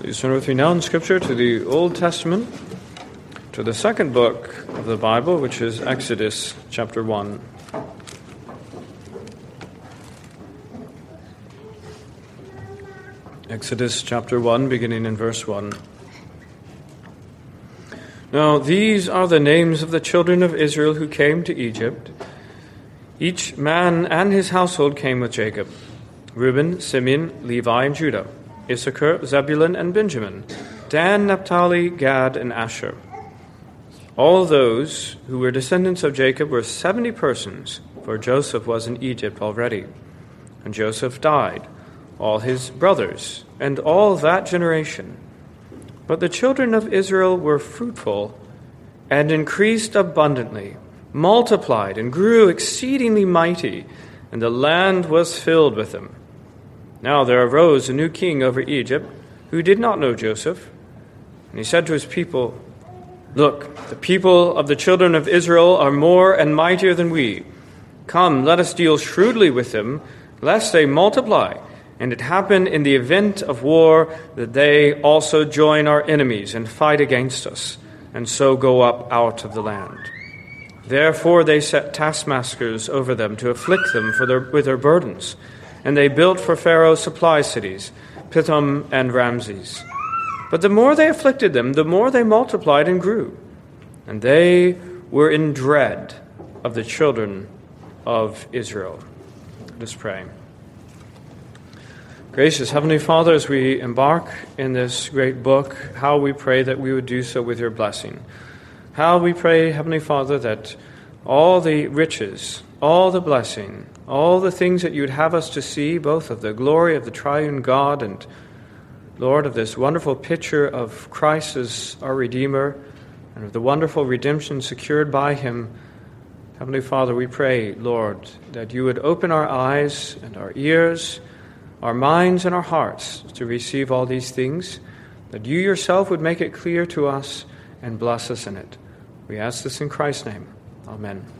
Please turn with me now in Scripture to the Old Testament, to the second book of the Bible, which is Exodus chapter 1. Exodus chapter 1, beginning in verse 1. Now, these are the names of the children of Israel who came to Egypt. Each man and his household came with Jacob Reuben, Simeon, Levi, and Judah, Issachar, Zebulun, and Benjamin, Dan, Naphtali, Gad, and Asher. All those who were descendants of Jacob were seventy persons, for Joseph was in Egypt already. And Joseph died, all his brothers, and all that generation. But the children of Israel were fruitful and increased abundantly, multiplied and grew exceedingly mighty, and the land was filled with them. Now there arose a new king over Egypt who did not know Joseph. And he said to his people, Look, the people of the children of Israel are more and mightier than we. Come, let us deal shrewdly with them, lest they multiply and it happened in the event of war that they also join our enemies and fight against us, and so go up out of the land. Therefore they set taskmasters over them to afflict them for their, with their burdens. And they built for Pharaoh supply cities, Pithom and Ramses. But the more they afflicted them, the more they multiplied and grew. And they were in dread of the children of Israel. Let us pray. Gracious Heavenly Father, as we embark in this great book, how we pray that we would do so with your blessing. How we pray, Heavenly Father, that all the riches, all the blessing, all the things that you would have us to see, both of the glory of the triune God and, Lord, of this wonderful picture of Christ as our Redeemer and of the wonderful redemption secured by him. Heavenly Father, we pray, Lord, that you would open our eyes and our ears our minds and our hearts to receive all these things, that you yourself would make it clear to us and bless us in it. We ask this in Christ's name. Amen.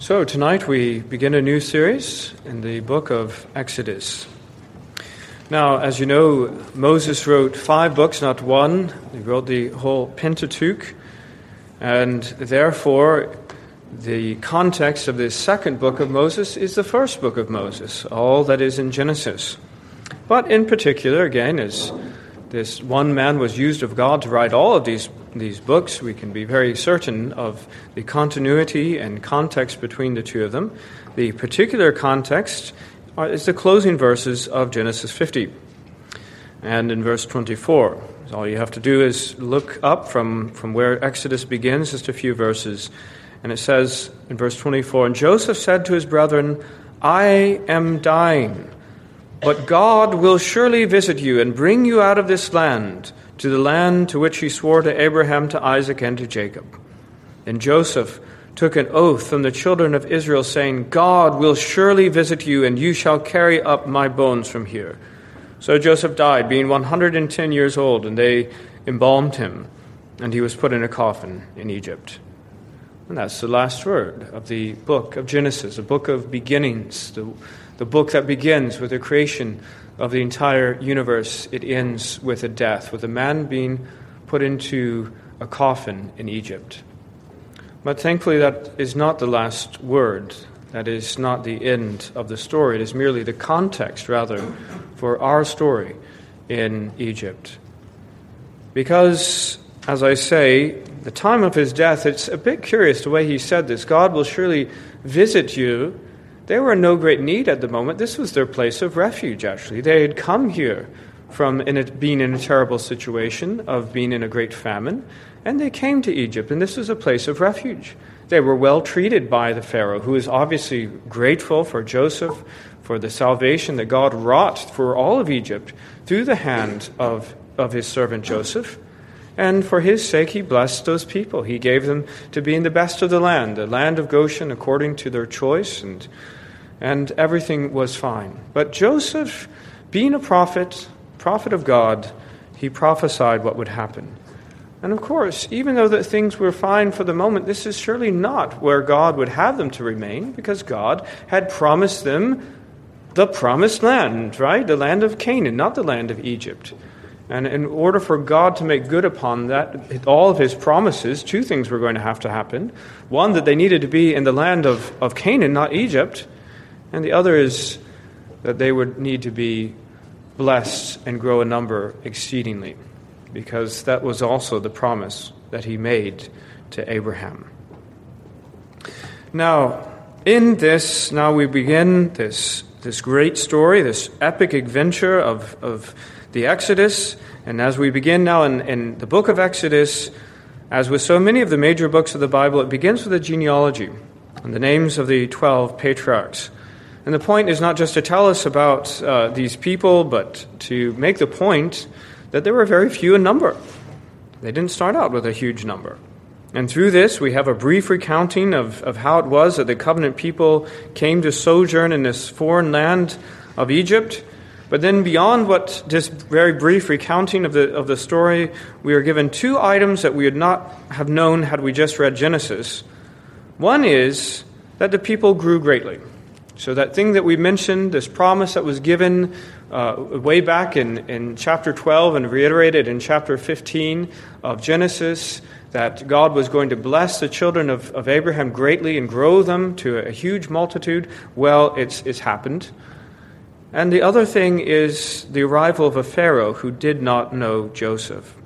So, tonight we begin a new series in the book of Exodus. Now, as you know, Moses wrote five books, not one. He wrote the whole Pentateuch. And therefore, the context of this second book of Moses is the first book of Moses, all that is in Genesis. But in particular, again, as this one man was used of God to write all of these, these books, we can be very certain of the continuity and context between the two of them. The particular context is the closing verses of Genesis 50. And in verse 24, all you have to do is look up from, from where Exodus begins, just a few verses and it says in verse 24 And Joseph said to his brethren, I am dying, but God will surely visit you and bring you out of this land to the land to which he swore to Abraham, to Isaac, and to Jacob. And Joseph took an oath from the children of Israel, saying, God will surely visit you, and you shall carry up my bones from here. So Joseph died, being 110 years old, and they embalmed him, and he was put in a coffin in Egypt. And that's the last word of the book of Genesis, a book of beginnings, the, the book that begins with the creation of the entire universe. It ends with a death, with a man being put into a coffin in Egypt. But thankfully, that is not the last word. That is not the end of the story. It is merely the context, rather, for our story in Egypt. Because, as I say, the time of his death, it's a bit curious the way he said this God will surely visit you. They were in no great need at the moment. This was their place of refuge, actually. They had come here from in a, being in a terrible situation, of being in a great famine, and they came to Egypt, and this was a place of refuge. They were well treated by the Pharaoh, who was obviously grateful for Joseph, for the salvation that God wrought for all of Egypt through the hand of, of his servant Joseph. And for his sake, he blessed those people. He gave them to be in the best of the land, the land of Goshen, according to their choice, and, and everything was fine. But Joseph, being a prophet, prophet of God, he prophesied what would happen. And of course, even though that things were fine for the moment, this is surely not where God would have them to remain, because God had promised them the promised land, right? The land of Canaan, not the land of Egypt. And in order for God to make good upon that, all of his promises, two things were going to have to happen. One, that they needed to be in the land of, of Canaan, not Egypt. And the other is that they would need to be blessed and grow a number exceedingly, because that was also the promise that he made to Abraham. Now, in this, now we begin this, this great story, this epic adventure of, of the Exodus. And as we begin now in, in the book of Exodus, as with so many of the major books of the Bible, it begins with a genealogy and the names of the 12 patriarchs. And the point is not just to tell us about uh, these people, but to make the point that there were very few in number. They didn't start out with a huge number. And through this, we have a brief recounting of, of how it was that the covenant people came to sojourn in this foreign land of Egypt. But then, beyond what this very brief recounting of the, of the story, we are given two items that we would not have known had we just read Genesis. One is that the people grew greatly. So, that thing that we mentioned, this promise that was given uh, way back in, in chapter 12 and reiterated in chapter 15 of Genesis, that God was going to bless the children of, of Abraham greatly and grow them to a huge multitude. Well, it's, it's happened. And the other thing is the arrival of a Pharaoh who did not know Joseph.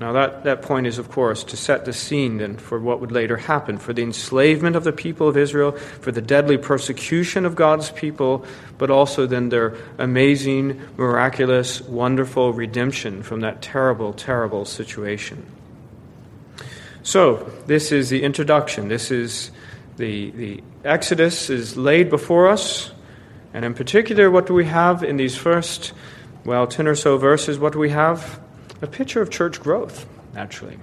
Now, that, that point is, of course, to set the scene then for what would later happen for the enslavement of the people of Israel, for the deadly persecution of God's people, but also then their amazing, miraculous, wonderful redemption from that terrible, terrible situation. So, this is the introduction. This is the, the Exodus is laid before us. And in particular, what do we have in these first, well, 10 or so verses? What do we have? A picture of church growth, naturally.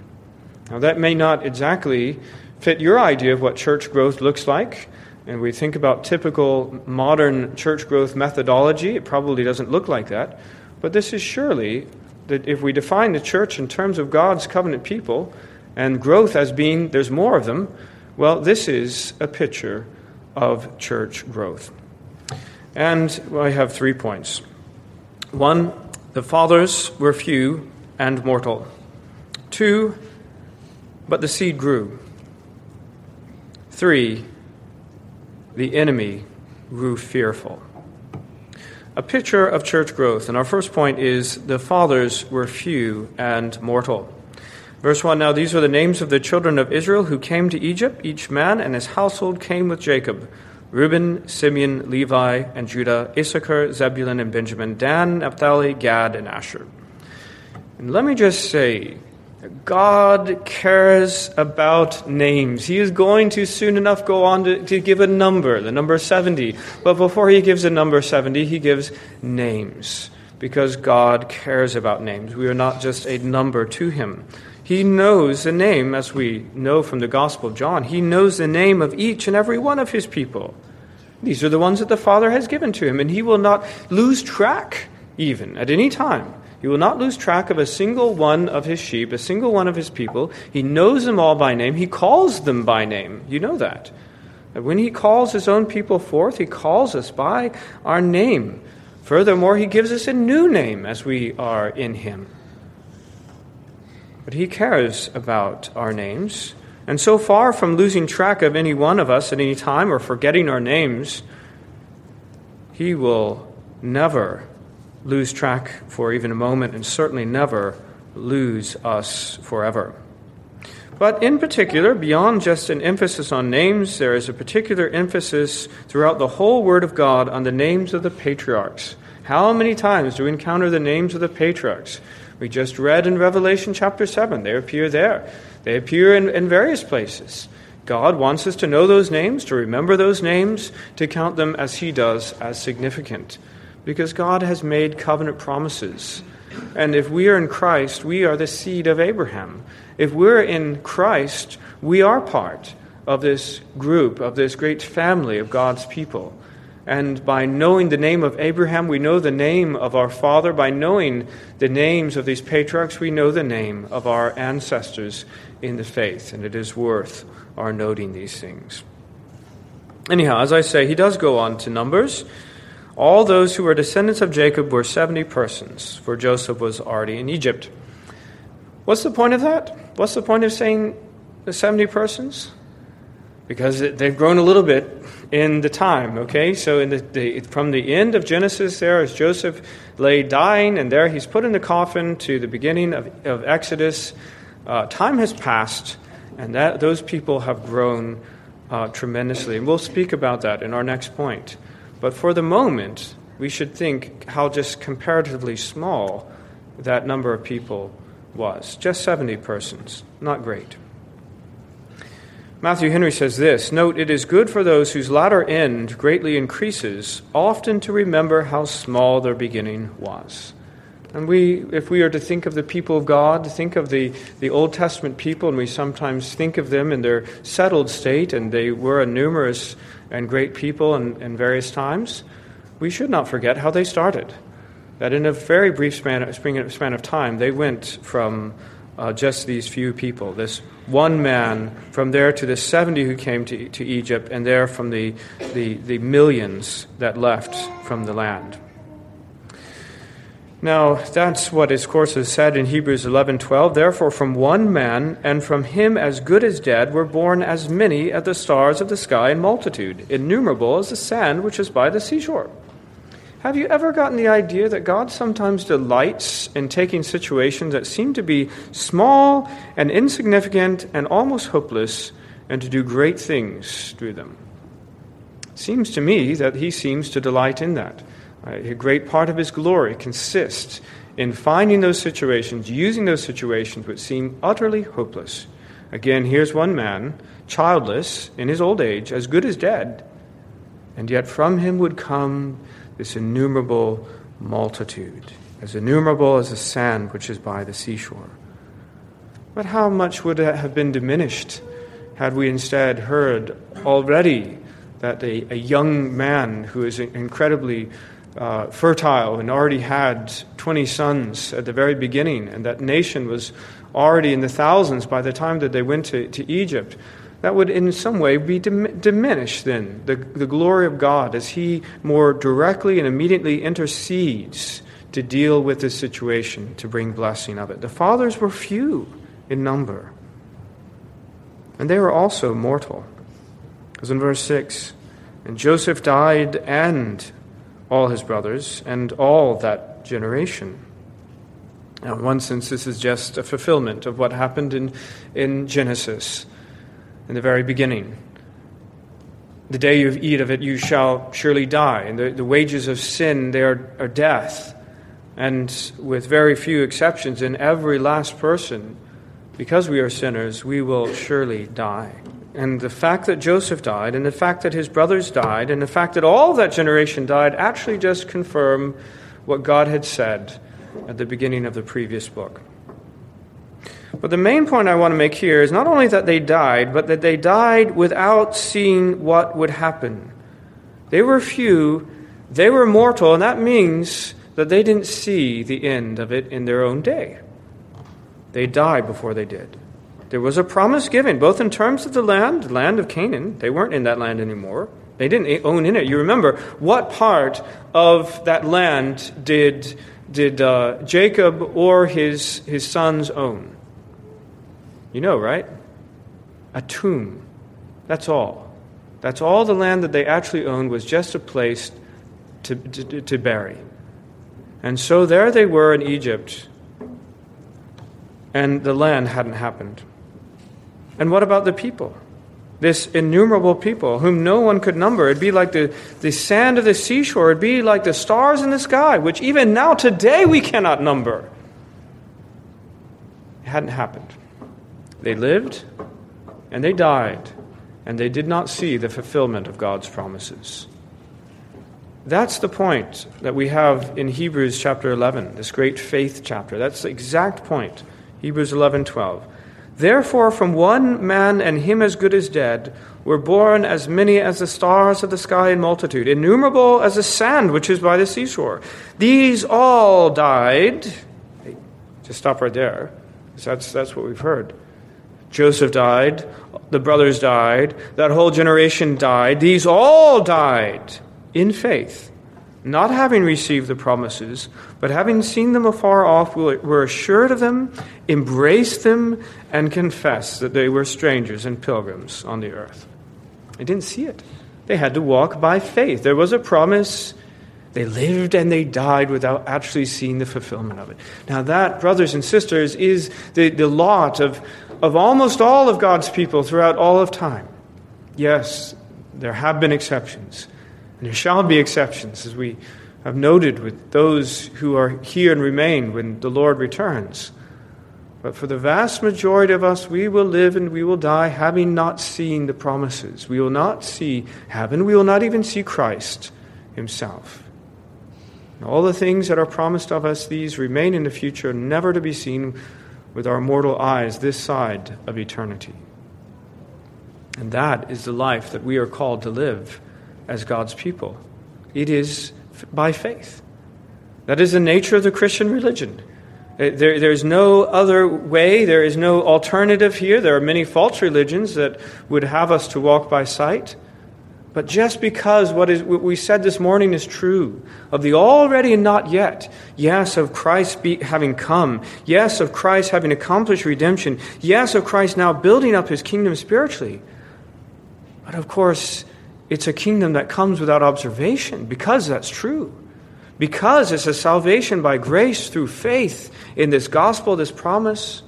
Now, that may not exactly fit your idea of what church growth looks like. And we think about typical modern church growth methodology, it probably doesn't look like that. But this is surely that if we define the church in terms of God's covenant people and growth as being there's more of them, well, this is a picture of church growth. And I have three points. One, the fathers were few and mortal. Two, but the seed grew. Three, the enemy grew fearful. A picture of church growth. And our first point is the fathers were few and mortal. Verse 1 Now these are the names of the children of Israel who came to Egypt. Each man and his household came with Jacob Reuben, Simeon, Levi, and Judah, Issachar, Zebulun, and Benjamin, Dan, Naphtali, Gad, and Asher. And let me just say, God cares about names. He is going to soon enough go on to, to give a number, the number 70. But before he gives a number 70, he gives names because God cares about names. We are not just a number to him. He knows the name, as we know from the Gospel of John, he knows the name of each and every one of his people. These are the ones that the Father has given to him, and he will not lose track, even at any time. He will not lose track of a single one of his sheep, a single one of his people. He knows them all by name. He calls them by name. You know that. When he calls his own people forth, he calls us by our name. Furthermore, he gives us a new name as we are in him. But He cares about our names. And so far from losing track of any one of us at any time or forgetting our names, He will never lose track for even a moment and certainly never lose us forever. But in particular, beyond just an emphasis on names, there is a particular emphasis throughout the whole Word of God on the names of the patriarchs. How many times do we encounter the names of the patriarchs? We just read in Revelation chapter 7. They appear there, they appear in, in various places. God wants us to know those names, to remember those names, to count them as He does as significant. Because God has made covenant promises. And if we are in Christ, we are the seed of Abraham. If we're in Christ, we are part of this group, of this great family of God's people. And by knowing the name of Abraham, we know the name of our father. By knowing the names of these patriarchs, we know the name of our ancestors in the faith. And it is worth our noting these things. Anyhow, as I say, he does go on to Numbers. All those who were descendants of Jacob were 70 persons, for Joseph was already in Egypt. What's the point of that? What's the point of saying the 70 persons? Because they've grown a little bit in the time, okay? So the, the, from the end of Genesis, there as Joseph lay dying, and there he's put in the coffin to the beginning of, of Exodus, uh, time has passed, and that, those people have grown uh, tremendously. And we'll speak about that in our next point. But for the moment, we should think how just comparatively small that number of people was. Just 70 persons. Not great. Matthew Henry says this Note, it is good for those whose latter end greatly increases, often to remember how small their beginning was. And we, if we are to think of the people of God, to think of the, the Old Testament people, and we sometimes think of them in their settled state, and they were a numerous and great people in, in various times, we should not forget how they started. That in a very brief span, span of time, they went from uh, just these few people, this one man, from there to the 70 who came to, to Egypt, and there from the, the, the millions that left from the land. Now, that's what, his course, has said in Hebrews 11:12. Therefore, from one man, and from him as good as dead, were born as many as the stars of the sky in multitude, innumerable as the sand which is by the seashore. Have you ever gotten the idea that God sometimes delights in taking situations that seem to be small and insignificant and almost hopeless and to do great things through them? Seems to me that he seems to delight in that. A great part of his glory consists in finding those situations, using those situations which seem utterly hopeless. Again, here's one man, childless, in his old age, as good as dead, and yet from him would come this innumerable multitude, as innumerable as the sand which is by the seashore. But how much would it have been diminished had we instead heard already that a, a young man who is incredibly uh, fertile and already had 20 sons at the very beginning, and that nation was already in the thousands by the time that they went to, to Egypt, that would in some way be dim- diminished then, the, the glory of God as He more directly and immediately intercedes to deal with this situation, to bring blessing of it. The fathers were few in number, and they were also mortal. As in verse 6, and Joseph died and all his brothers and all that generation. Now, in one sense, this is just a fulfillment of what happened in, in Genesis in the very beginning. The day you eat of it, you shall surely die. And the, the wages of sin, they are, are death. And with very few exceptions, in every last person, because we are sinners, we will surely die. And the fact that Joseph died, and the fact that his brothers died, and the fact that all that generation died actually just confirm what God had said at the beginning of the previous book. But the main point I want to make here is not only that they died, but that they died without seeing what would happen. They were few, they were mortal, and that means that they didn't see the end of it in their own day. They died before they did. There was a promise given, both in terms of the land, the land of Canaan. They weren't in that land anymore. They didn't own in it. You remember, what part of that land did, did uh, Jacob or his, his sons own? You know, right? A tomb. That's all. That's all the land that they actually owned was just a place to, to, to bury. And so there they were in Egypt, and the land hadn't happened. And what about the people? This innumerable people whom no one could number. It'd be like the, the sand of the seashore. It'd be like the stars in the sky, which even now, today, we cannot number. It hadn't happened. They lived and they died, and they did not see the fulfillment of God's promises. That's the point that we have in Hebrews chapter 11, this great faith chapter. That's the exact point. Hebrews 11 12. Therefore, from one man, and him as good as dead, were born as many as the stars of the sky in multitude, innumerable as the sand which is by the seashore. These all died. Just stop right there. That's, that's what we've heard. Joseph died, the brothers died, that whole generation died. These all died in faith, not having received the promises, but having seen them afar off, were assured of them, embraced them, and confessed that they were strangers and pilgrims on the earth. They didn't see it. They had to walk by faith. There was a promise. They lived and they died without actually seeing the fulfillment of it. Now, that, brothers and sisters, is the, the lot of, of almost all of God's people throughout all of time. Yes, there have been exceptions. And there shall be exceptions, as we have noted with those who are here and remain when the Lord returns. But for the vast majority of us, we will live and we will die having not seen the promises. We will not see heaven. We will not even see Christ himself. And all the things that are promised of us, these remain in the future, never to be seen with our mortal eyes this side of eternity. And that is the life that we are called to live as God's people. It is by faith. That is the nature of the Christian religion. Uh, there, there's no other way, there is no alternative here. There are many false religions that would have us to walk by sight. But just because what, is, what we said this morning is true of the already and not yet, yes, of Christ be, having come, yes, of Christ having accomplished redemption, yes, of Christ now building up his kingdom spiritually. But of course, it's a kingdom that comes without observation because that's true. Because it's a salvation by grace through faith in this gospel, this promise,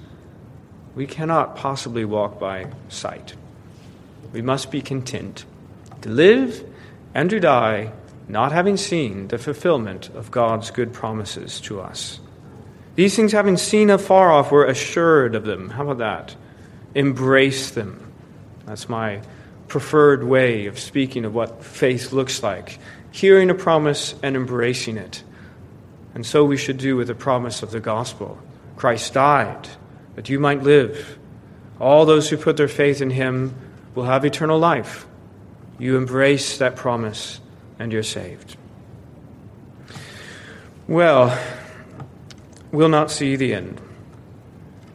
we cannot possibly walk by sight. We must be content to live and to die not having seen the fulfillment of God's good promises to us. These things, having seen afar off, we're assured of them. How about that? Embrace them. That's my preferred way of speaking of what faith looks like hearing a promise and embracing it. And so we should do with the promise of the gospel. Christ died that you might live. All those who put their faith in him will have eternal life. You embrace that promise and you're saved. Well, we'll not see the end.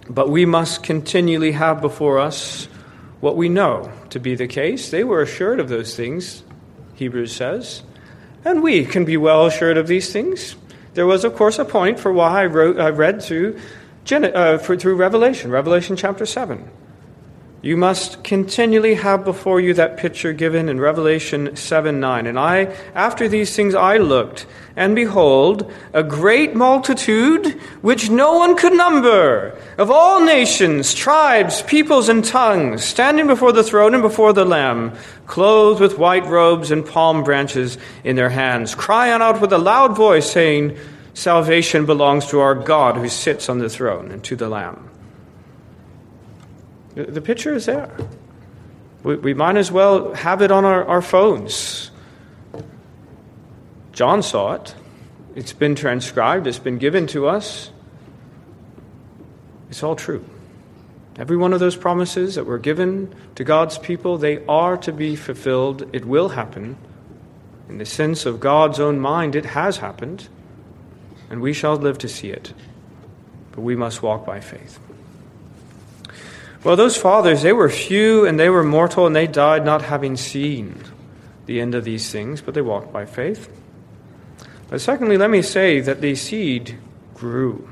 But we must continually have before us what we know to be the case. They were assured of those things, Hebrews says. And we can be well assured of these things. There was, of course, a point for why I, wrote, I read through, uh, through Revelation, Revelation chapter 7. You must continually have before you that picture given in Revelation 7 9. And I, after these things, I looked, and behold, a great multitude which no one could number, of all nations, tribes, peoples, and tongues, standing before the throne and before the Lamb, clothed with white robes and palm branches in their hands, crying out with a loud voice, saying, Salvation belongs to our God who sits on the throne and to the Lamb. The picture is there. We, we might as well have it on our, our phones. John saw it. It's been transcribed, it's been given to us. It's all true. Every one of those promises that were given to God's people, they are to be fulfilled. It will happen. In the sense of God's own mind, it has happened, and we shall live to see it. But we must walk by faith. Well, those fathers, they were few and they were mortal and they died not having seen the end of these things, but they walked by faith. But secondly, let me say that the seed grew.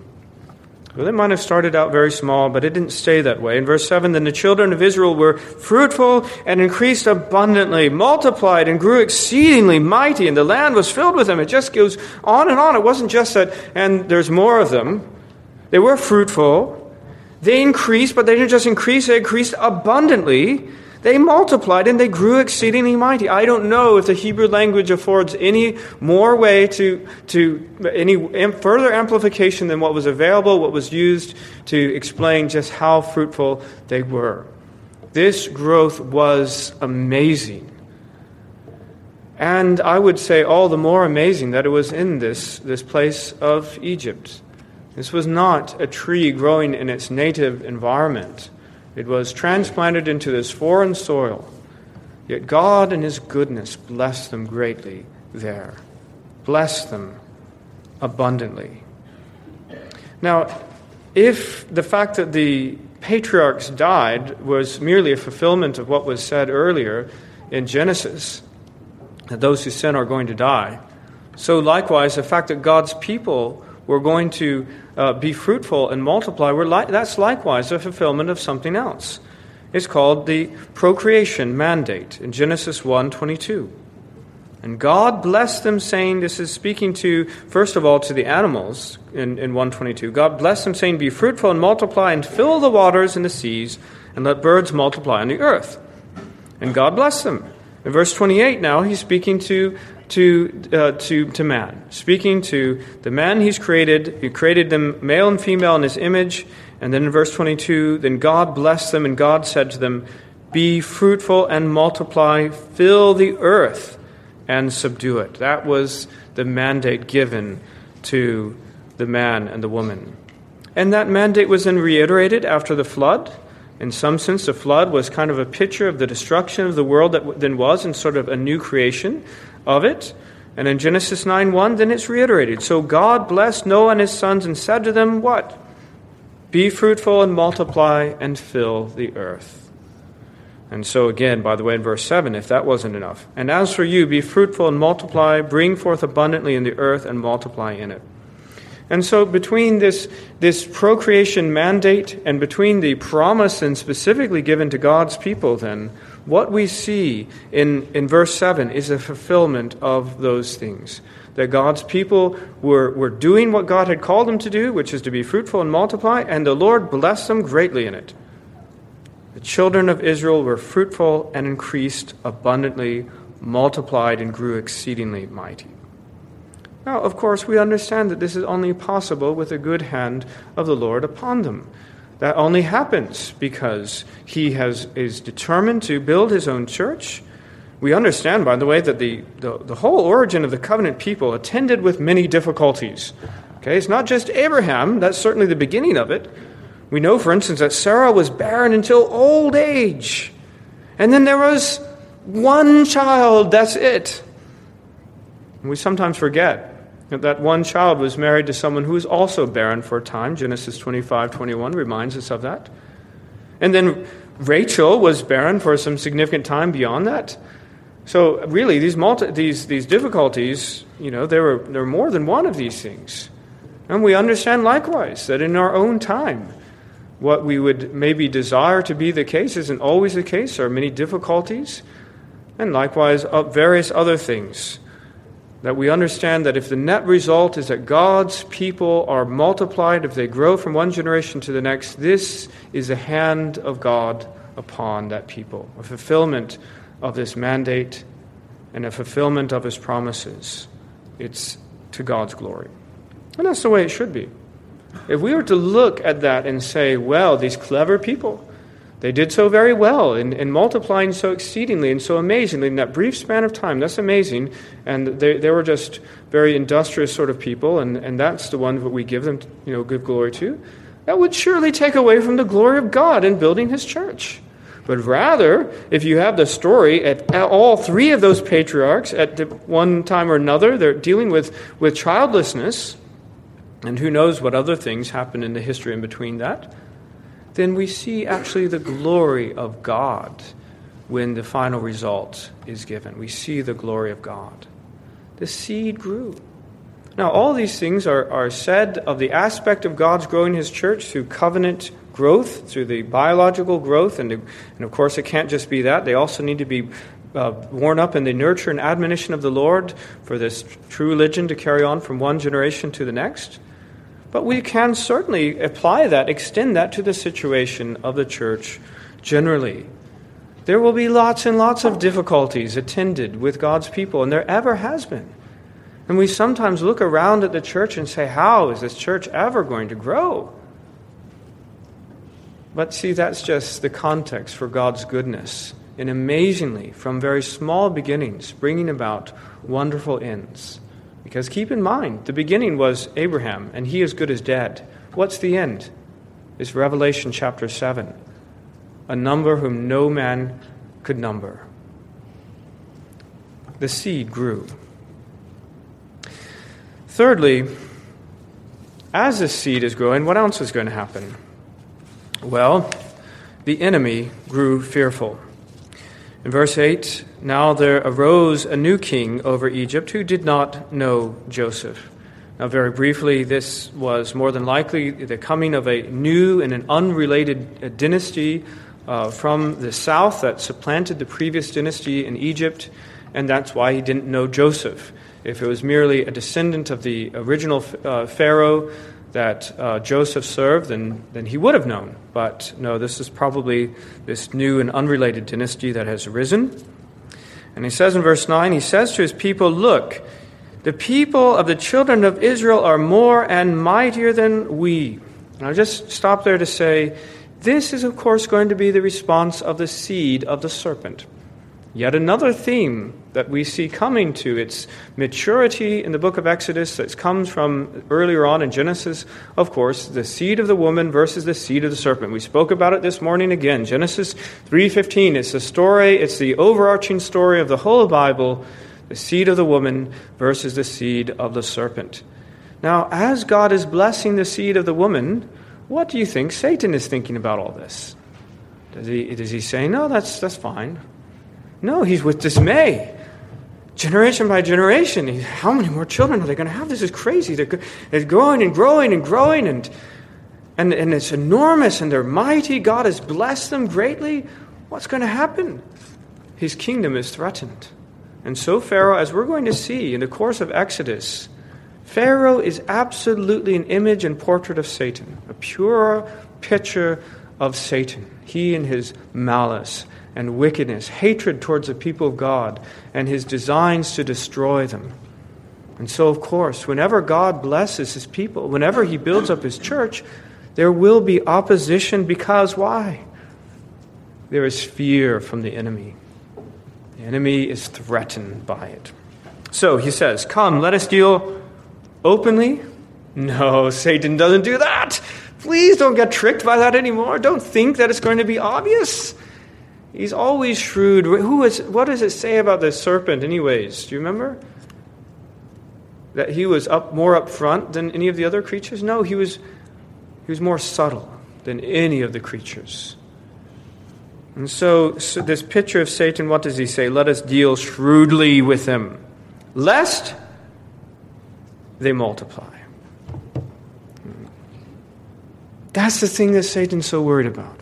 Well, it might have started out very small, but it didn't stay that way. In verse 7, then the children of Israel were fruitful and increased abundantly, multiplied and grew exceedingly mighty, and the land was filled with them. It just goes on and on. It wasn't just that, and there's more of them. They were fruitful, they increased, but they didn't just increase, they increased abundantly. They multiplied and they grew exceedingly mighty. I don't know if the Hebrew language affords any more way to, to any further amplification than what was available, what was used to explain just how fruitful they were. This growth was amazing. And I would say all the more amazing that it was in this, this place of Egypt. This was not a tree growing in its native environment. It was transplanted into this foreign soil. Yet God, in His goodness, blessed them greatly there, blessed them abundantly. Now, if the fact that the patriarchs died was merely a fulfillment of what was said earlier in Genesis, that those who sin are going to die, So, likewise, the fact that God's people were going to uh, be fruitful and multiply, li- that's likewise a fulfillment of something else. It's called the procreation mandate in Genesis 1 22. And God blessed them, saying, This is speaking to, first of all, to the animals in, in 122. God blessed them, saying, Be fruitful and multiply, and fill the waters and the seas, and let birds multiply on the earth. And God blessed them. In verse 28 now, he's speaking to, to, uh, to, to man, speaking to the man he's created. He created them male and female in his image. And then in verse 22, then God blessed them, and God said to them, Be fruitful and multiply, fill the earth and subdue it. That was the mandate given to the man and the woman. And that mandate was then reiterated after the flood. In some sense, the flood was kind of a picture of the destruction of the world that then was and sort of a new creation of it. And in Genesis 9 1, then it's reiterated. So God blessed Noah and his sons and said to them, What? Be fruitful and multiply and fill the earth. And so, again, by the way, in verse 7, if that wasn't enough. And as for you, be fruitful and multiply, bring forth abundantly in the earth and multiply in it. And so, between this, this procreation mandate and between the promise and specifically given to God's people, then, what we see in, in verse 7 is a fulfillment of those things. That God's people were, were doing what God had called them to do, which is to be fruitful and multiply, and the Lord blessed them greatly in it. The children of Israel were fruitful and increased abundantly, multiplied, and grew exceedingly mighty. Now, of course, we understand that this is only possible with the good hand of the Lord upon them. That only happens because he has, is determined to build his own church. We understand, by the way, that the, the, the whole origin of the covenant people attended with many difficulties. Okay, it's not just Abraham, that's certainly the beginning of it. We know, for instance, that Sarah was barren until old age. And then there was one child, that's it. And we sometimes forget that one child was married to someone who was also barren for a time. Genesis 25 21 reminds us of that. And then Rachel was barren for some significant time beyond that. So, really, these, multi- these, these difficulties, you know, there were, there were more than one of these things. And we understand likewise that in our own time, what we would maybe desire to be the case isn't always the case. There are many difficulties, and likewise uh, various other things. That we understand that if the net result is that God's people are multiplied, if they grow from one generation to the next, this is the hand of God upon that people, a fulfillment of this mandate and a fulfillment of his promises. It's to God's glory. And that's the way it should be. If we were to look at that and say, well, these clever people, they did so very well in multiplying so exceedingly and so amazingly in that brief span of time. That's amazing. And they, they were just very industrious sort of people, and, and that's the one that we give them, you know, give glory to. That would surely take away from the glory of God in building his church. But rather, if you have the story at, at all three of those patriarchs at one time or another, they're dealing with, with childlessness and who knows what other things happen in the history in between that, then we see actually the glory of God when the final result is given. We see the glory of God. The seed grew. Now, all these things are, are said of the aspect of God's growing his church through covenant growth, through the biological growth, and, and of course, it can't just be that. They also need to be uh, worn up in the nurture and admonition of the Lord for this true religion to carry on from one generation to the next. But we can certainly apply that, extend that to the situation of the church generally. There will be lots and lots of difficulties attended with God's people, and there ever has been. And we sometimes look around at the church and say, How is this church ever going to grow? But see, that's just the context for God's goodness, and amazingly, from very small beginnings, bringing about wonderful ends. Because keep in mind, the beginning was Abraham, and he is good as dead. What's the end? Is Revelation chapter 7. A number whom no man could number. The seed grew. Thirdly, as the seed is growing, what else is going to happen? Well, the enemy grew fearful. In verse 8, now there arose a new king over Egypt who did not know Joseph. Now, very briefly, this was more than likely the coming of a new and an unrelated uh, dynasty uh, from the south that supplanted the previous dynasty in Egypt, and that's why he didn't know Joseph. If it was merely a descendant of the original uh, Pharaoh that uh, Joseph served, then, then he would have known. But no, this is probably this new and unrelated dynasty that has arisen. And he says in verse 9, he says to his people, Look, the people of the children of Israel are more and mightier than we. And I'll just stop there to say, this is, of course, going to be the response of the seed of the serpent. Yet another theme that we see coming to its maturity in the book of Exodus that comes from earlier on in Genesis, of course, the seed of the woman versus the seed of the serpent. We spoke about it this morning again. Genesis 3:15. It's the story, it's the overarching story of the whole Bible, the seed of the woman versus the seed of the serpent. Now, as God is blessing the seed of the woman, what do you think Satan is thinking about all this? Does he, does he say, no, that's, that's fine? No, he's with dismay. Generation by generation, how many more children are they going to have? This is crazy. They're, they're growing and growing and growing, and, and, and it's enormous, and they're mighty. God has blessed them greatly. What's going to happen? His kingdom is threatened. And so, Pharaoh, as we're going to see in the course of Exodus, Pharaoh is absolutely an image and portrait of Satan, a pure picture of Satan. He and his malice and wickedness, hatred towards the people of God, and his designs to destroy them. And so, of course, whenever God blesses his people, whenever he builds up his church, there will be opposition because why? There is fear from the enemy. The enemy is threatened by it. So he says, Come, let us deal openly. No, Satan doesn't do that. Please don't get tricked by that anymore. Don't think that it's going to be obvious. He's always shrewd. Who is, what does it say about the serpent, anyways? Do you remember? That he was up more up front than any of the other creatures? No, he was, he was more subtle than any of the creatures. And so, so, this picture of Satan, what does he say? Let us deal shrewdly with him, lest they multiply. That's the thing that Satan's so worried about.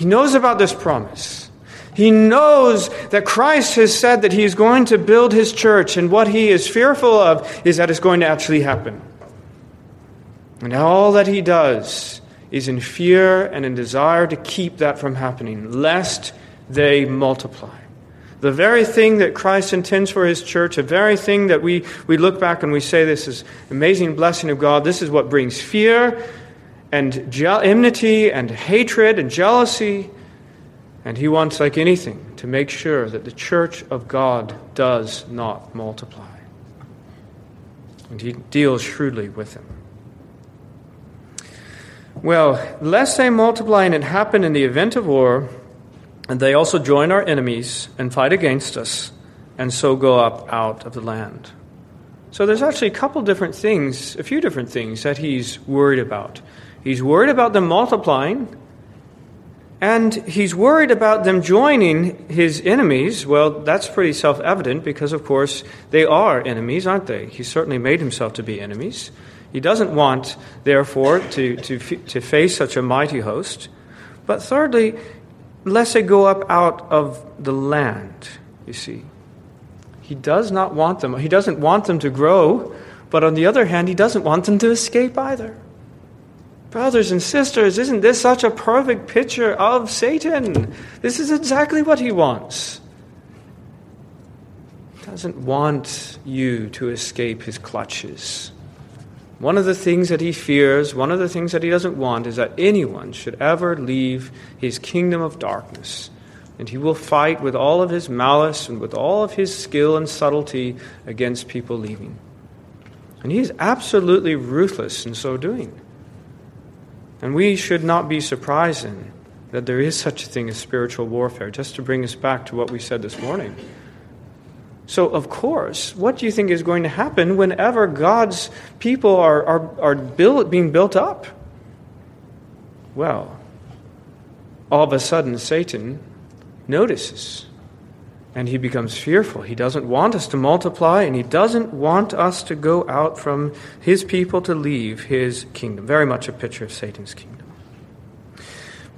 He knows about this promise. He knows that Christ has said that he is going to build his church, and what he is fearful of is that it's going to actually happen. And all that he does is in fear and in desire to keep that from happening, lest they multiply. The very thing that Christ intends for his church, the very thing that we, we look back and we say this is amazing blessing of God, this is what brings fear and je- enmity and hatred and jealousy. And he wants, like anything, to make sure that the church of God does not multiply. And he deals shrewdly with them. Well, lest they multiply and it happen in the event of war, and they also join our enemies and fight against us, and so go up out of the land. So there's actually a couple different things, a few different things that he's worried about. He's worried about them multiplying, and he's worried about them joining his enemies. Well, that's pretty self evident because, of course, they are enemies, aren't they? He certainly made himself to be enemies. He doesn't want, therefore, to, to, to face such a mighty host. But thirdly, lest they go up out of the land, you see. He does not want them. He doesn't want them to grow, but on the other hand, he doesn't want them to escape either. Brothers and sisters, isn't this such a perfect picture of Satan? This is exactly what he wants. He doesn't want you to escape his clutches. One of the things that he fears, one of the things that he doesn't want, is that anyone should ever leave his kingdom of darkness. And he will fight with all of his malice and with all of his skill and subtlety against people leaving. And he is absolutely ruthless in so doing. And we should not be surprised in that there is such a thing as spiritual warfare, just to bring us back to what we said this morning. So, of course, what do you think is going to happen whenever God's people are, are, are being built up? Well, all of a sudden, Satan notices and he becomes fearful. He doesn't want us to multiply, and he doesn't want us to go out from his people to leave his kingdom. Very much a picture of Satan's kingdom.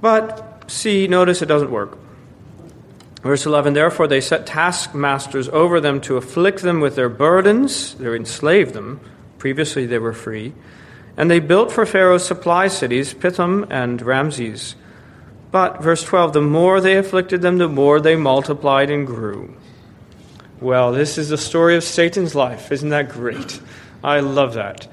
But see, notice it doesn't work. Verse 11 Therefore they set taskmasters over them to afflict them with their burdens, they enslaved them. Previously they were free. And they built for Pharaoh supply cities, Pithom and Ramses. But, verse 12, the more they afflicted them, the more they multiplied and grew. Well, this is the story of Satan's life. Isn't that great? I love that.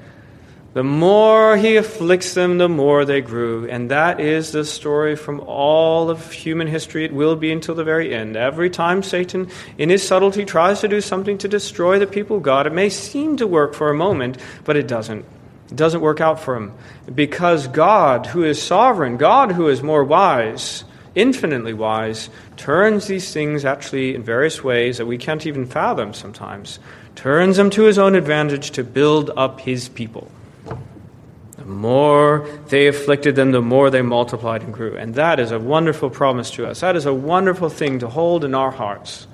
The more he afflicts them, the more they grew. And that is the story from all of human history. It will be until the very end. Every time Satan, in his subtlety, tries to do something to destroy the people of God, it may seem to work for a moment, but it doesn't. It doesn't work out for him because God, who is sovereign, God, who is more wise, infinitely wise, turns these things actually in various ways that we can't even fathom sometimes, turns them to his own advantage to build up his people. The more they afflicted them, the more they multiplied and grew. And that is a wonderful promise to us. That is a wonderful thing to hold in our hearts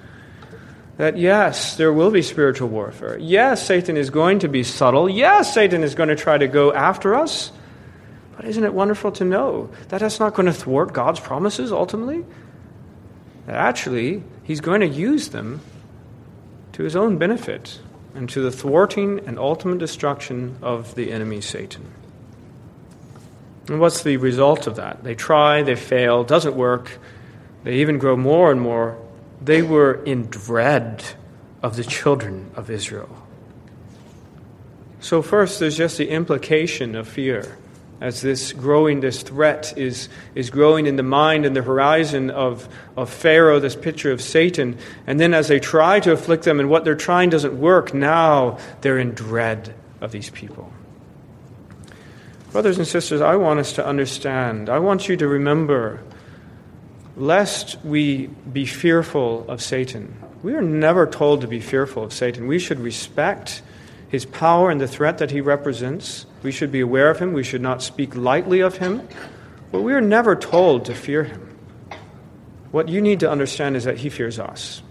that yes, there will be spiritual warfare. Yes, Satan is going to be subtle. Yes, Satan is going to try to go after us. But isn't it wonderful to know that that's not going to thwart God's promises ultimately? That actually, he's going to use them to his own benefit and to the thwarting and ultimate destruction of the enemy Satan. And what's the result of that? They try, they fail, doesn't work. They even grow more and more they were in dread of the children of Israel. So, first, there's just the implication of fear as this growing, this threat is, is growing in the mind and the horizon of, of Pharaoh, this picture of Satan. And then as they try to afflict them and what they're trying doesn't work, now they're in dread of these people. Brothers and sisters, I want us to understand, I want you to remember lest we be fearful of Satan. We are never told to be fearful of Satan. We should respect his power and the threat that he represents. We should be aware of him. We should not speak lightly of him. But we are never told to fear him. What you need to understand is that he fears us.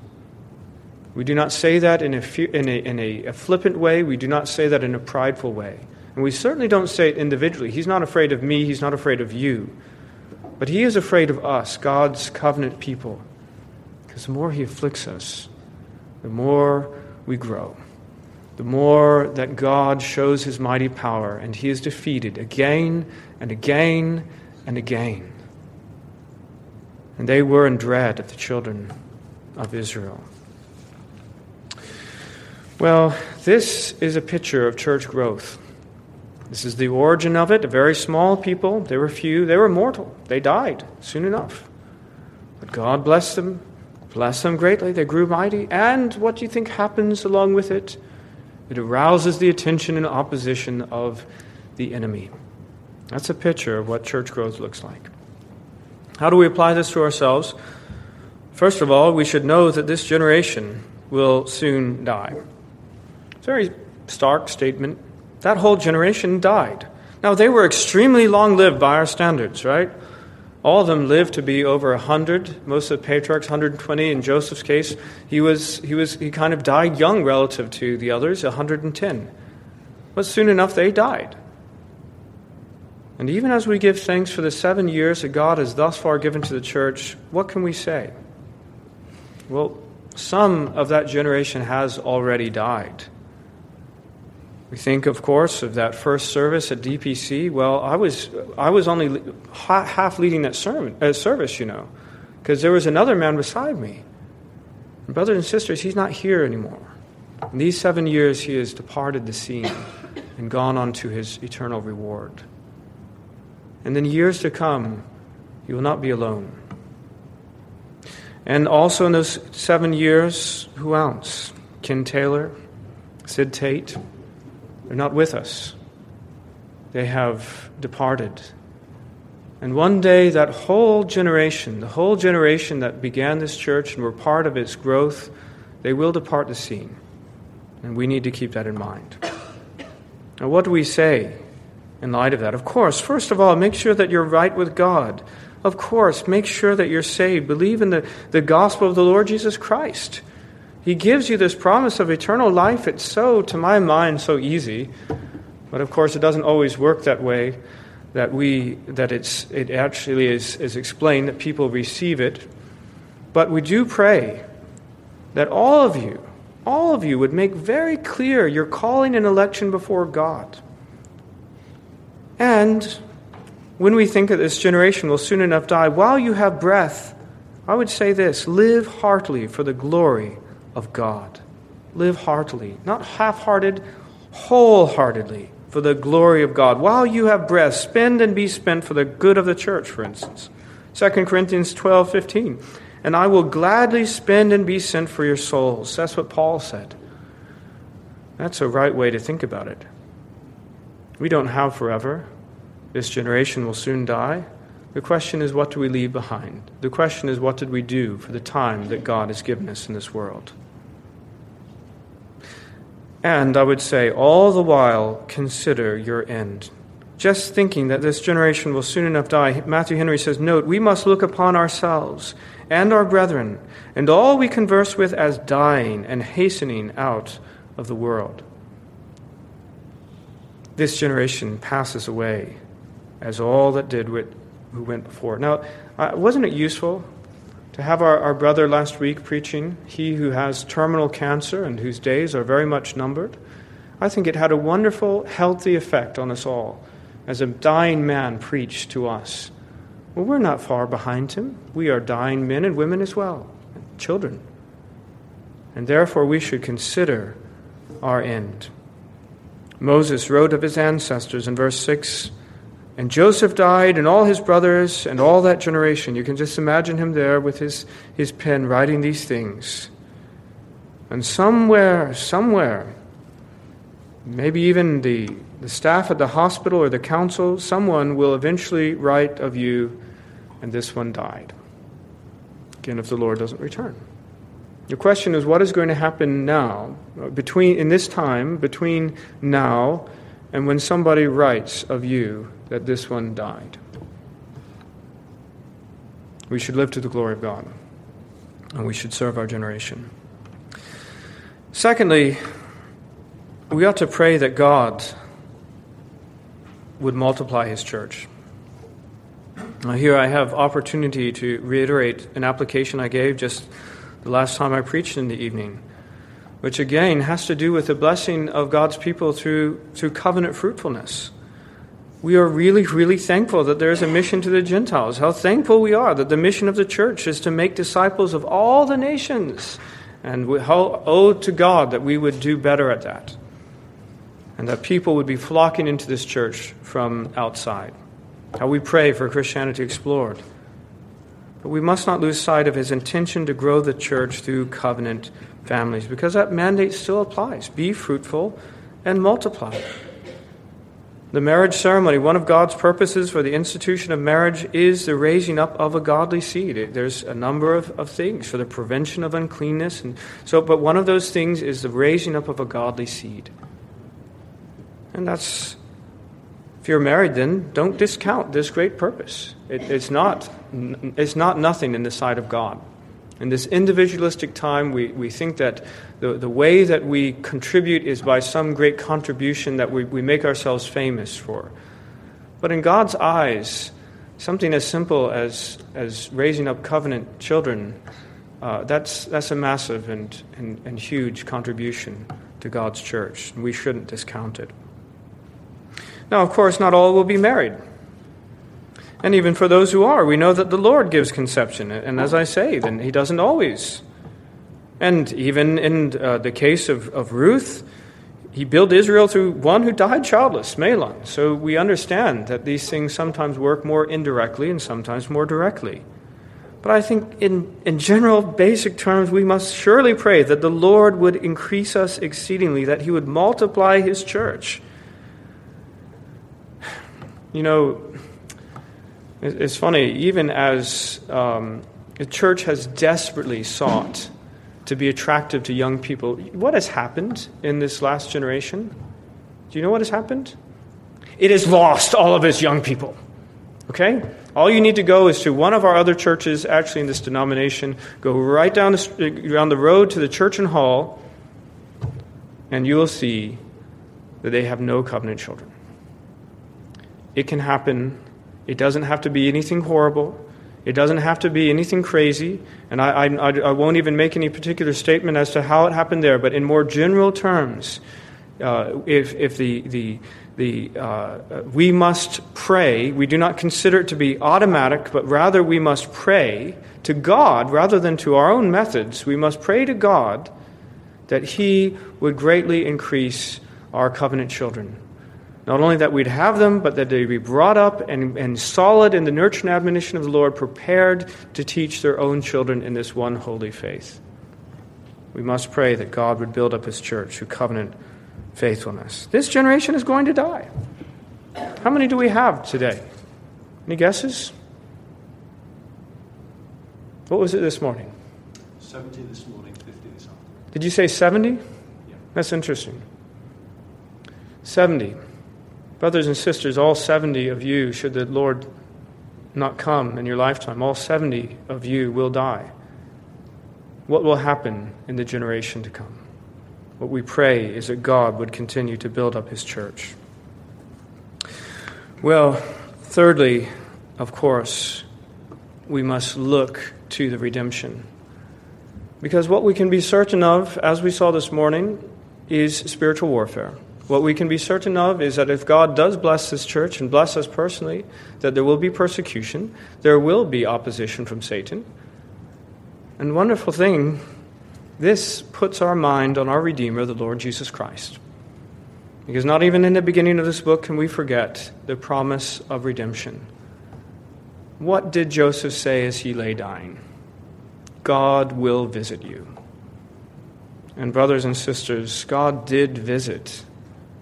We do not say that in a, in a, in a, flippant way. We do not say that in a prideful way. And we certainly don't say it individually. He's not afraid of me. He's not afraid of you. But he is afraid of us, God's covenant people, because the more he afflicts us, the more we grow. The more that God shows his mighty power and he is defeated again and again and again. And they were in dread of the children of Israel. Well, this is a picture of church growth. This is the origin of it. A very small people. They were few. They were mortal. They died soon enough. But God blessed them, blessed them greatly. They grew mighty. And what do you think happens along with it? It arouses the attention and opposition of the enemy. That's a picture of what church growth looks like. How do we apply this to ourselves? First of all, we should know that this generation will soon die. It's a very stark statement. That whole generation died. Now, they were extremely long lived by our standards, right? All of them lived to be over 100. Most of the patriarchs, 120. In Joseph's case, he, was, he, was, he kind of died young relative to the others, 110. But soon enough, they died. And even as we give thanks for the seven years that God has thus far given to the church, what can we say? Well, some of that generation has already died. We think, of course, of that first service at DPC. Well, I was, I was only half leading that sermon, uh, service, you know, because there was another man beside me. And brothers and sisters, he's not here anymore. In these seven years, he has departed the scene and gone on to his eternal reward. And then years to come, he will not be alone. And also in those seven years, who else? Ken Taylor, Sid Tate, they're not with us. They have departed. And one day, that whole generation, the whole generation that began this church and were part of its growth, they will depart the scene. And we need to keep that in mind. Now, what do we say in light of that? Of course, first of all, make sure that you're right with God. of course, make sure that you're saved. Believe in the, the gospel of the Lord Jesus Christ. He gives you this promise of eternal life. It's so, to my mind, so easy. But of course, it doesn't always work that way. That we that it's it actually is, is explained that people receive it. But we do pray that all of you, all of you would make very clear your calling and election before God. And when we think that this generation will soon enough die, while you have breath, I would say this live heartily for the glory of God. Live heartily, not half hearted, wholeheartedly for the glory of God. While you have breath, spend and be spent for the good of the church, for instance. 2 Corinthians 12 15 and I will gladly spend and be sent for your souls. That's what Paul said. That's a right way to think about it. We don't have forever. This generation will soon die. The question is, what do we leave behind? The question is, what did we do for the time that God has given us in this world? And I would say, all the while, consider your end just thinking that this generation will soon enough die, Matthew Henry says, Note, we must look upon ourselves and our brethren and all we converse with as dying and hastening out of the world. This generation passes away as all that did who went before. Now, uh, wasn't it useful to have our, our brother last week preaching, he who has terminal cancer and whose days are very much numbered? I think it had a wonderful, healthy effect on us all as a dying man preached to us. Well, we're not far behind him. We are dying men and women as well, children. And therefore, we should consider our end. Moses wrote of his ancestors in verse 6 And Joseph died, and all his brothers, and all that generation. You can just imagine him there with his, his pen writing these things. And somewhere, somewhere, maybe even the the staff at the hospital or the council, someone will eventually write of you, and this one died. Again, if the Lord doesn't return. The question is, what is going to happen now, between, in this time, between now and when somebody writes of you that this one died? We should live to the glory of God, and we should serve our generation. Secondly, we ought to pray that God would multiply his church. Now, here I have opportunity to reiterate an application I gave just the last time I preached in the evening, which again has to do with the blessing of God's people through, through covenant fruitfulness. We are really, really thankful that there is a mission to the Gentiles. How thankful we are that the mission of the church is to make disciples of all the nations. And how owed to God that we would do better at that and that people would be flocking into this church from outside. How we pray for Christianity explored. But we must not lose sight of his intention to grow the church through covenant families, because that mandate still applies. Be fruitful and multiply. The marriage ceremony, one of God's purposes for the institution of marriage is the raising up of a godly seed. There's a number of, of things for the prevention of uncleanness. And so, but one of those things is the raising up of a godly seed. And that's, if you're married, then don't discount this great purpose. It, it's, not, it's not nothing in the sight of God. In this individualistic time, we, we think that the, the way that we contribute is by some great contribution that we, we make ourselves famous for. But in God's eyes, something as simple as, as raising up covenant children, uh, that's, that's a massive and, and, and huge contribution to God's church. and We shouldn't discount it. Now, of course, not all will be married. And even for those who are, we know that the Lord gives conception. And as I say, then He doesn't always. And even in uh, the case of, of Ruth, He built Israel through one who died childless, Mahlon. So we understand that these things sometimes work more indirectly and sometimes more directly. But I think, in, in general, basic terms, we must surely pray that the Lord would increase us exceedingly, that He would multiply His church you know, it's funny, even as um, the church has desperately sought to be attractive to young people, what has happened in this last generation? Do you know what has happened? It has lost all of its young people. Okay? All you need to go is to one of our other churches, actually in this denomination, go right down the, down the road to the church and hall, and you will see that they have no covenant children. It can happen. It doesn't have to be anything horrible. It doesn't have to be anything crazy. And I, I, I won't even make any particular statement as to how it happened there, but in more general terms, uh, if, if the, the, the, uh, we must pray, we do not consider it to be automatic, but rather we must pray to God rather than to our own methods. We must pray to God that He would greatly increase our covenant children. Not only that we'd have them, but that they'd be brought up and, and solid in the nurture and admonition of the Lord, prepared to teach their own children in this one holy faith. We must pray that God would build up His church through covenant faithfulness. This generation is going to die. How many do we have today? Any guesses? What was it this morning? 70 this morning, 50 this afternoon. Did you say 70? Yeah. That's interesting. 70. Brothers and sisters, all 70 of you, should the Lord not come in your lifetime, all 70 of you will die. What will happen in the generation to come? What we pray is that God would continue to build up his church. Well, thirdly, of course, we must look to the redemption. Because what we can be certain of, as we saw this morning, is spiritual warfare. What we can be certain of is that if God does bless this church and bless us personally, that there will be persecution, there will be opposition from Satan. And wonderful thing this puts our mind on our Redeemer, the Lord Jesus Christ. Because not even in the beginning of this book can we forget the promise of redemption. What did Joseph say as he lay dying? God will visit you. And, brothers and sisters, God did visit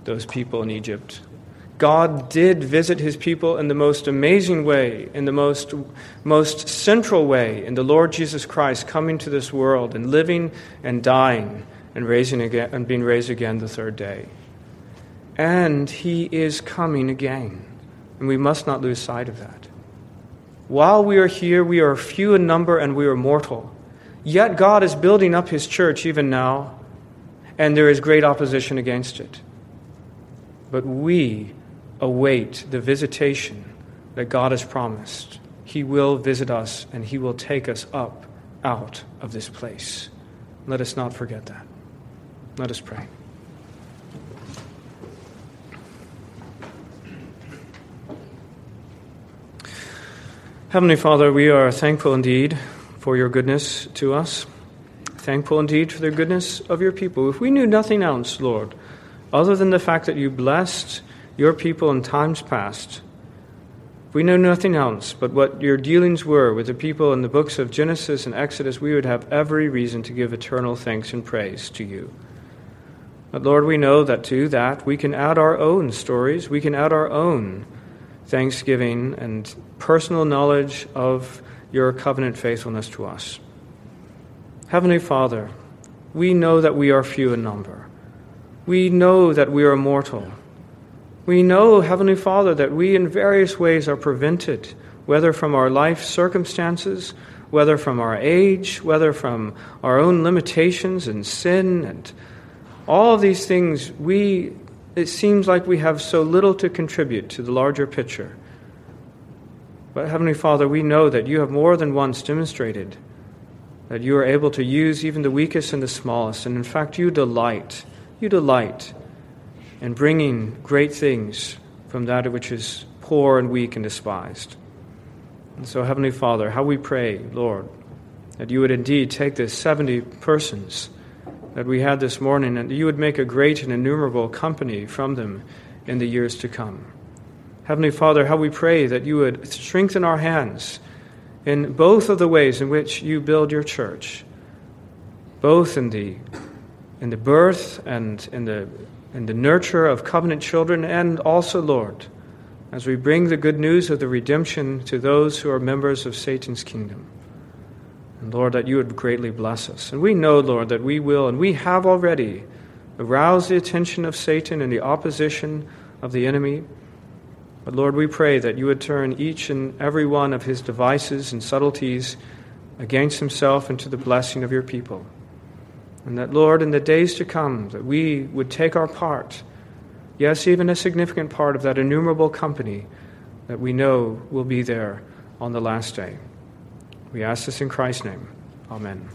those people in Egypt. God did visit his people in the most amazing way, in the most, most central way, in the Lord Jesus Christ coming to this world and living and dying and raising again and being raised again the third day. And he is coming again. And we must not lose sight of that. While we are here, we are few in number and we are mortal. Yet God is building up his church even now, and there is great opposition against it. But we await the visitation that God has promised. He will visit us and He will take us up out of this place. Let us not forget that. Let us pray. Heavenly Father, we are thankful indeed for your goodness to us. Thankful indeed for the goodness of your people. If we knew nothing else, Lord, other than the fact that you blessed your people in times past. we know nothing else but what your dealings were with the people in the books of Genesis and Exodus, we would have every reason to give eternal thanks and praise to you. But Lord, we know that to that we can add our own stories, we can add our own thanksgiving and personal knowledge of your covenant faithfulness to us. Heavenly Father, we know that we are few in number. We know that we are mortal. We know, Heavenly Father, that we in various ways are prevented, whether from our life circumstances, whether from our age, whether from our own limitations and sin, and all of these things, we, it seems like we have so little to contribute to the larger picture. But, Heavenly Father, we know that you have more than once demonstrated that you are able to use even the weakest and the smallest, and in fact, you delight. You delight in bringing great things from that which is poor and weak and despised. And so, Heavenly Father, how we pray, Lord, that you would indeed take the 70 persons that we had this morning and you would make a great and innumerable company from them in the years to come. Heavenly Father, how we pray that you would strengthen our hands in both of the ways in which you build your church, both in the, in the birth and in the and the nurture of covenant children, and also, Lord, as we bring the good news of the redemption to those who are members of Satan's kingdom. And Lord, that you would greatly bless us. And we know, Lord, that we will, and we have already, aroused the attention of Satan and the opposition of the enemy. But Lord, we pray that you would turn each and every one of his devices and subtleties against himself and to the blessing of your people. And that, Lord, in the days to come, that we would take our part, yes, even a significant part of that innumerable company that we know will be there on the last day. We ask this in Christ's name. Amen.